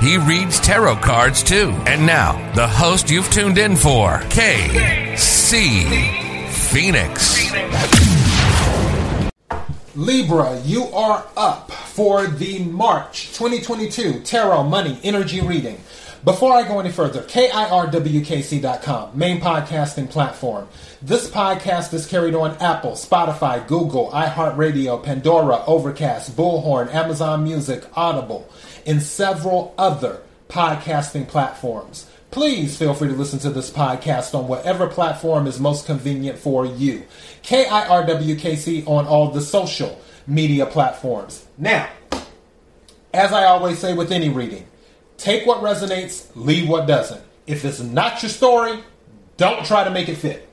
He reads tarot cards too. And now, the host you've tuned in for, KC Phoenix. Libra, you are up for the March 2022 Tarot Money Energy Reading. Before I go any further, KIRWKC.com, main podcasting platform. This podcast is carried on Apple, Spotify, Google, iHeartRadio, Pandora, Overcast, Bullhorn, Amazon Music, Audible, and several other podcasting platforms. Please feel free to listen to this podcast on whatever platform is most convenient for you. KIRWKC on all the social media platforms. Now, as I always say with any reading, take what resonates, leave what doesn't. If it's not your story, don't try to make it fit.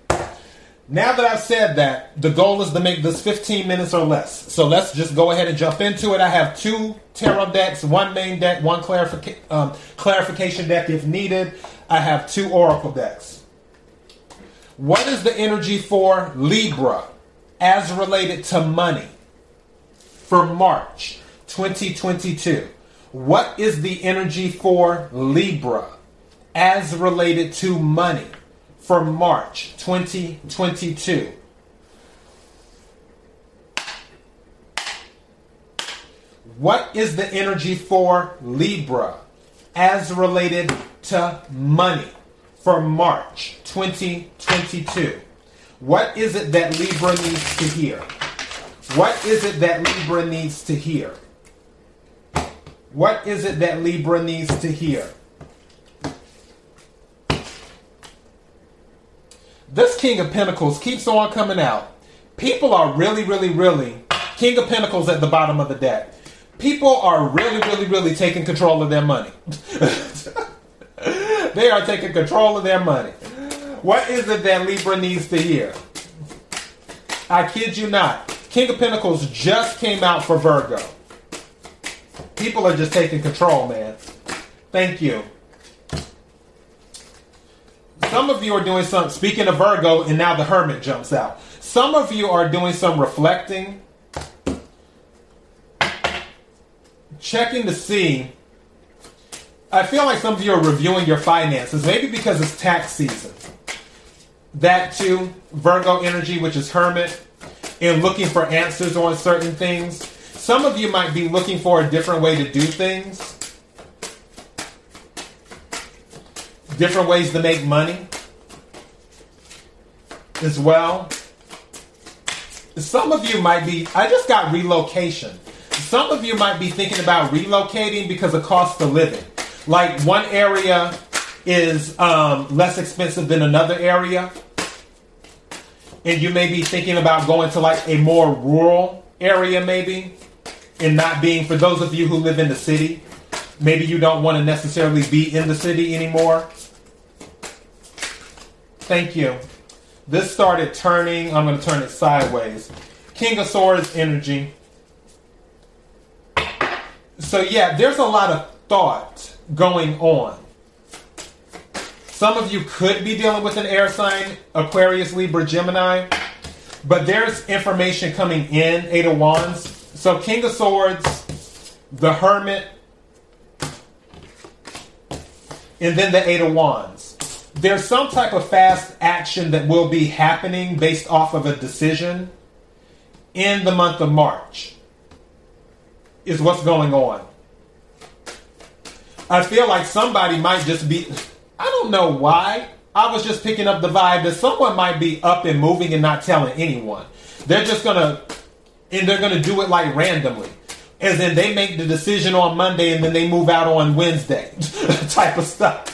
Now that I've said that, the goal is to make this 15 minutes or less. So let's just go ahead and jump into it. I have two tarot decks, one main deck, one um, clarification deck if needed. I have two oracle decks. What is the energy for Libra as related to money for March 2022? What is the energy for Libra as related to money for March 2022? What is the energy for Libra as related to money for March 2022? What is it that Libra needs to hear? What is it that Libra needs to hear? What is it that Libra needs to hear? This King of Pentacles keeps on coming out. People are really, really, really, King of Pentacles at the bottom of the deck. People are really, really, really taking control of their money. they are taking control of their money. What is it that Libra needs to hear? I kid you not. King of Pentacles just came out for Virgo. People are just taking control, man. Thank you. Some of you are doing some, speaking of Virgo, and now the Hermit jumps out. Some of you are doing some reflecting, checking to see. I feel like some of you are reviewing your finances, maybe because it's tax season. That too, Virgo energy, which is Hermit, and looking for answers on certain things. Some of you might be looking for a different way to do things, different ways to make money as well. Some of you might be, I just got relocation. Some of you might be thinking about relocating because of cost of living. Like one area is um, less expensive than another area. And you may be thinking about going to like a more rural area, maybe, and not being, for those of you who live in the city, maybe you don't want to necessarily be in the city anymore. Thank you. This started turning, I'm going to turn it sideways. King of Swords energy. So, yeah, there's a lot of thought going on. Some of you could be dealing with an air sign, Aquarius, Libra, Gemini, but there's information coming in, Eight of Wands. So, King of Swords, the Hermit, and then the Eight of Wands there's some type of fast action that will be happening based off of a decision in the month of March, is what's going on. I feel like somebody might just be, I don't know why. I was just picking up the vibe that someone might be up and moving and not telling anyone. They're just gonna, and they're gonna do it like randomly. And then they make the decision on Monday and then they move out on Wednesday type of stuff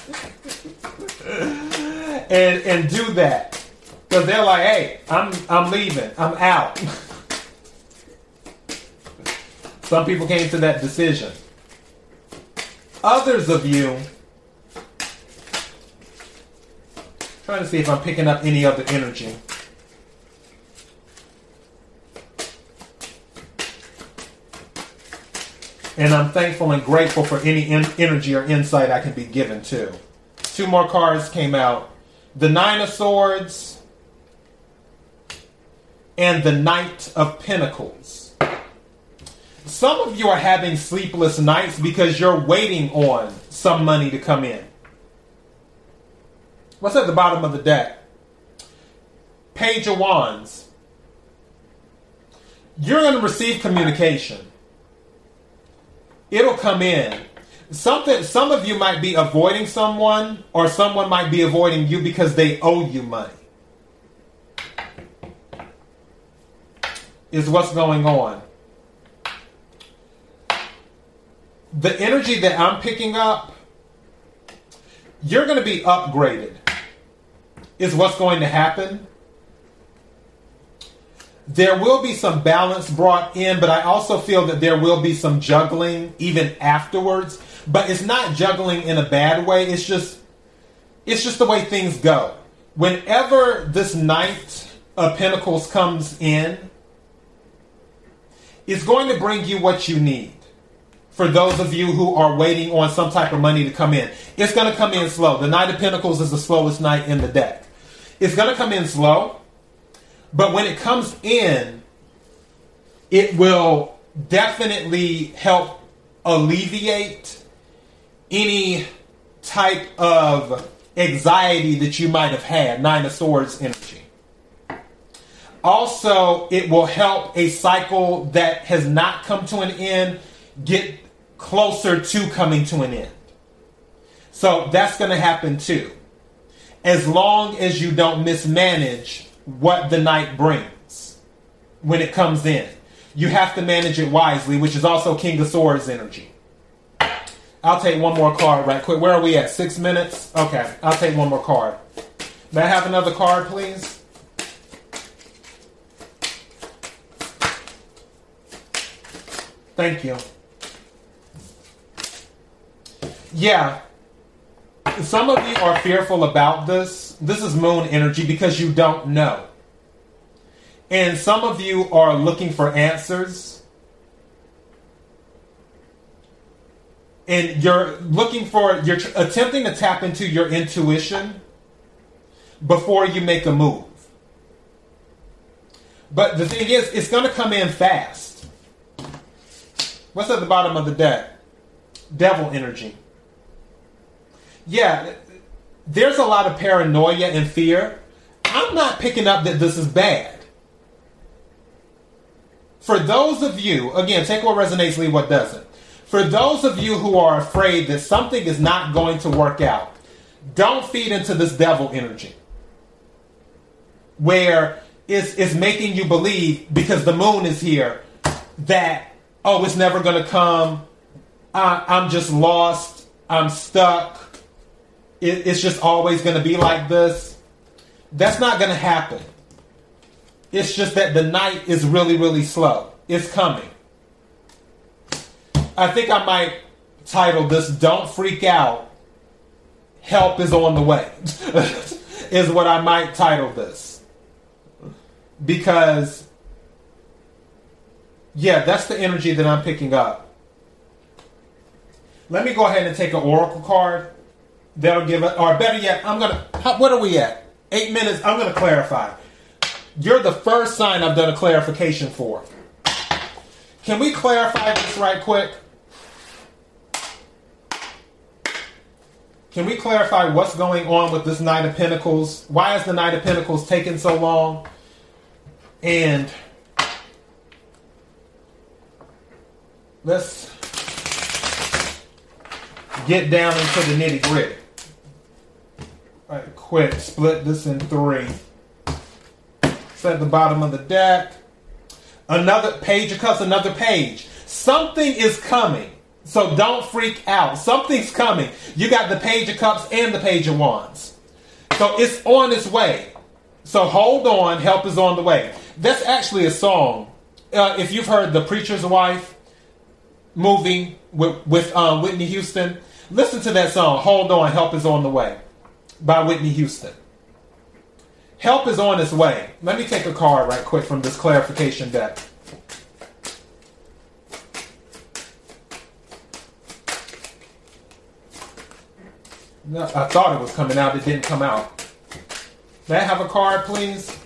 and and do that because they're like, hey, I'm I'm leaving, I'm out. Some people came to that decision. Others of you Trying to see if I'm picking up any other energy. And I'm thankful and grateful for any energy or insight I can be given too. Two more cards came out the Nine of Swords and the Knight of Pentacles. Some of you are having sleepless nights because you're waiting on some money to come in. What's at the bottom of the deck? Page of Wands. You're going to receive communication it'll come in. Something some of you might be avoiding someone or someone might be avoiding you because they owe you money. Is what's going on. The energy that I'm picking up, you're going to be upgraded. Is what's going to happen there will be some balance brought in, but I also feel that there will be some juggling even afterwards. But it's not juggling in a bad way. It's just it's just the way things go. Whenever this Knight of Pentacles comes in, it's going to bring you what you need. For those of you who are waiting on some type of money to come in, it's going to come in slow. The Knight of Pentacles is the slowest knight in the deck. It's going to come in slow but when it comes in, it will definitely help alleviate any type of anxiety that you might have had. Nine of Swords energy. Also, it will help a cycle that has not come to an end get closer to coming to an end. So that's going to happen too. As long as you don't mismanage what the Knight brings when it comes in. You have to manage it wisely, which is also King of Swords energy. I'll take one more card right quick. Where are we at? Six minutes? Okay, I'll take one more card. May I have another card, please? Thank you. Yeah, some of you are fearful about this. This is moon energy because you don't know. And some of you are looking for answers. And you're looking for, you're attempting to tap into your intuition before you make a move. But the thing is, it's going to come in fast. What's at the bottom of the deck? Devil energy yeah, there's a lot of paranoia and fear. I'm not picking up that this is bad. For those of you, again, take what resonates, leave what doesn't. For those of you who are afraid that something is not going to work out, don't feed into this devil energy where it's, it's making you believe because the moon is here that, oh, it's never going to come. I, I'm just lost. I'm stuck it, it's just always going to be like this. That's not going to happen. It's just that the Knight is really, really slow. It's coming. I think I might title this Don't Freak Out. Help is on the way. is what I might title this. Because, yeah, that's the energy that I'm picking up. Let me go ahead and take an oracle card that'll give it, or better yet, I'm gonna. What are we at? Eight minutes. I'm gonna clarify. You're the first sign I've done a clarification for. Can we clarify this right quick? Can we clarify what's going on with this Knight of Pentacles? Why is the Knight of Pentacles taking so long? And let's get down into the nitty gritty. Right, quick, split this in three. Set the bottom of the deck. Another page of cups, another page. Something is coming. So don't freak out. Something's coming. You got the page of cups and the page of wands. So it's on its way. So hold on, help is on the way. That's actually a song. Uh, if you've heard The Preacher's Wife movie with, with uh, Whitney Houston, listen to that song, Hold On, Help is on the Way by Whitney Houston. Help is on its way. Let me take a card right quick from this clarification deck. No, I thought it was coming out. It didn't come out. May I have a card, please?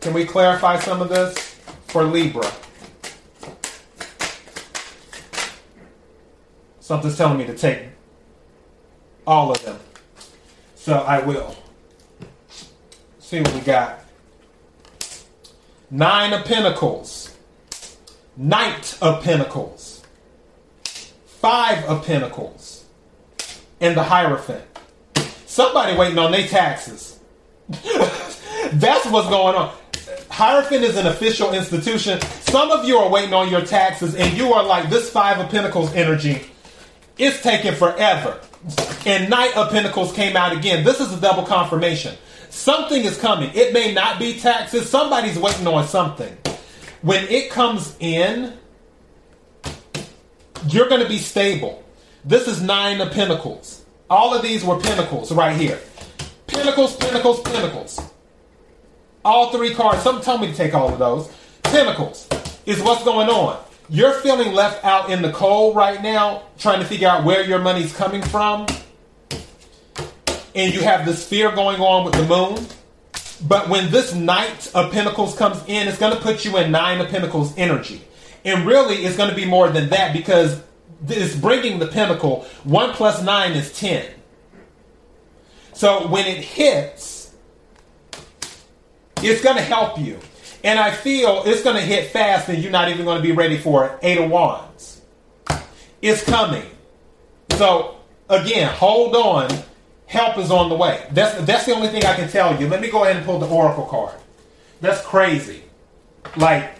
Can we clarify some of this for Libra? Something's telling me to take all of them. So I will. See what we got. Nine of Pentacles. Knight of Pentacles. Five of Pentacles. And the Hierophant. Somebody waiting on their taxes. That's what's going on. Hierophant is an official institution. Some of you are waiting on your taxes, and you are like this Five of Pentacles energy. It's taking forever. And Knight of Pentacles came out again. This is a double confirmation. Something is coming. It may not be taxes. Somebody's waiting on something. When it comes in, you're going to be stable. This is Nine of Pentacles. All of these were Pentacles right here. Pentacles, Pentacles, Pentacles. All three cards. Something told me to take all of those. Pentacles is what's going on. You're feeling left out in the cold right now, trying to figure out where your money's coming from. And you have this fear going on with the moon. But when this Knight of Pentacles comes in, it's going to put you in Nine of Pentacles energy. And really, it's going to be more than that because it's bringing the pinnacle. One plus nine is ten. So when it hits, it's going to help you. And I feel it's going to hit fast and you're not even going to be ready for it. Eight of Wands. It's coming. So again, hold on. Help is on the way. That's that's the only thing I can tell you. Let me go ahead and pull the Oracle card. That's crazy. Like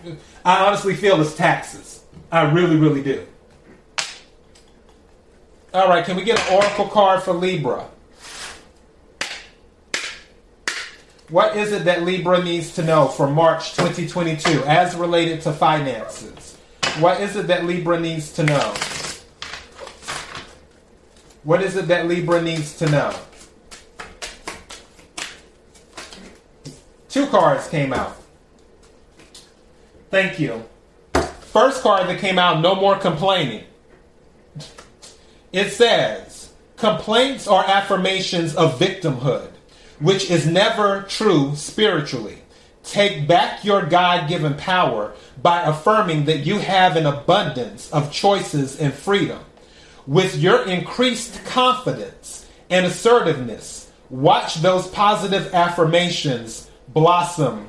I honestly feel it's taxes. I really, really do. All right, can we get an Oracle card for Libra? What is it that Libra needs to know for March 2022 as related to finances? What is it that Libra needs to know? What is it that Libra needs to know? Two cards came out. Thank you. First card that came out, no more complaining. It says, complaints are affirmations of victimhood which is never true spiritually. Take back your God given power by affirming that you have an abundance of choices and freedom. With your increased confidence and assertiveness, watch those positive affirmations blossom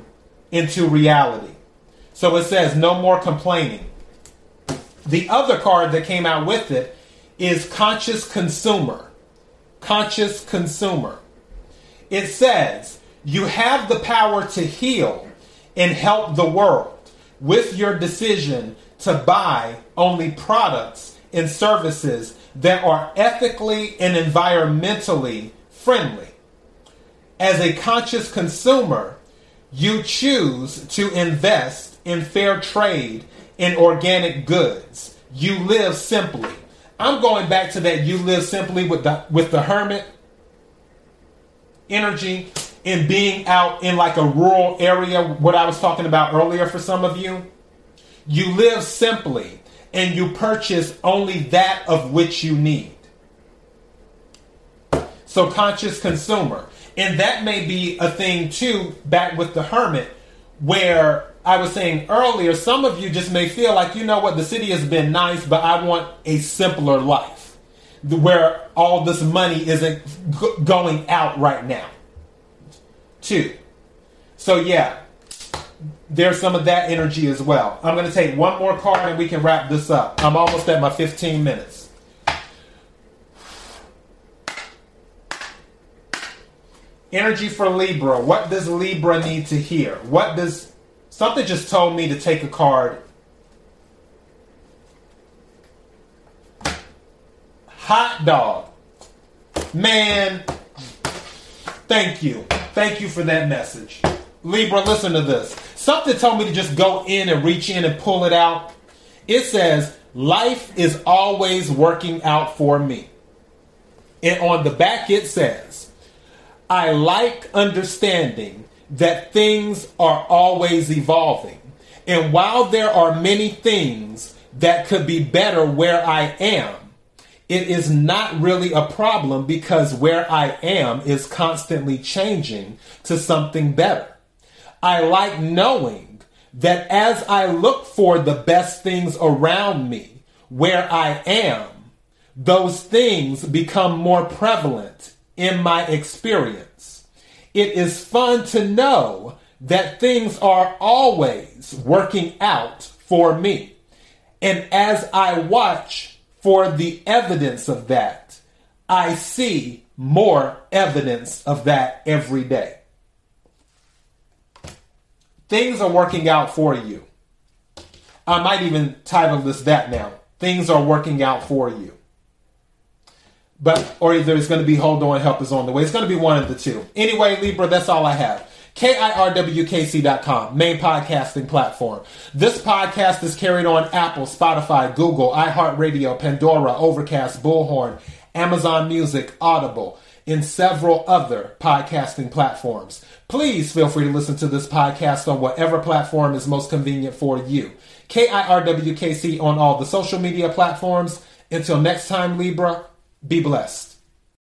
into reality. So it says, no more complaining. The other card that came out with it is conscious consumer. Conscious consumer it says, You have the power to heal and help the world with your decision to buy only products and services that are ethically and environmentally friendly. As a conscious consumer, you choose to invest in fair trade and organic goods. You live simply. I'm going back to that you live simply with the with the hermit energy and being out in like a rural area, what I was talking about earlier for some of you. You live simply and you purchase only that of which you need. So, conscious consumer. And that may be a thing too, back with the hermit, where I was saying earlier, some of you just may feel like, you know what, the city has been nice, but I want a simpler life where all this money isn't going out right now. Two. So, yeah, there's some of that energy as well. I'm going to take one more card and we can wrap this up. I'm almost at my 15 minutes. Energy for Libra. What does Libra need to hear? What does something just told me to take a card hot dog. Man, thank you. Thank you for that message. Libra, listen to this. Something told me to just go in and reach in and pull it out. It says, Life is always working out for me. And on the back, it says, I like understanding that things are always evolving. And while there are many things that could be better where I am, it is not really a problem because where I am is constantly changing to something better. I like knowing that as I look for the best things around me where I am, those things become more prevalent in my experience. It is fun to know that things are always working out for me. And as I watch for the evidence of that, I see more evidence of that every day. Things are working out for you. I might even title this that now. Things are working out for you. But, or either it's going to be hold on, help is on the way. It's going to be one of the two. Anyway, Libra, that's all I have. KIRWKC.com, main podcasting platform. This podcast is carried on Apple, Spotify, Google, iHeartRadio, Pandora, Overcast, Bullhorn, Amazon Music, Audible, and several other podcasting platforms. Please feel free to listen to this podcast on whatever platform is most convenient for you. KIRWKC on all the social media platforms. Until next time, Libra, be blessed.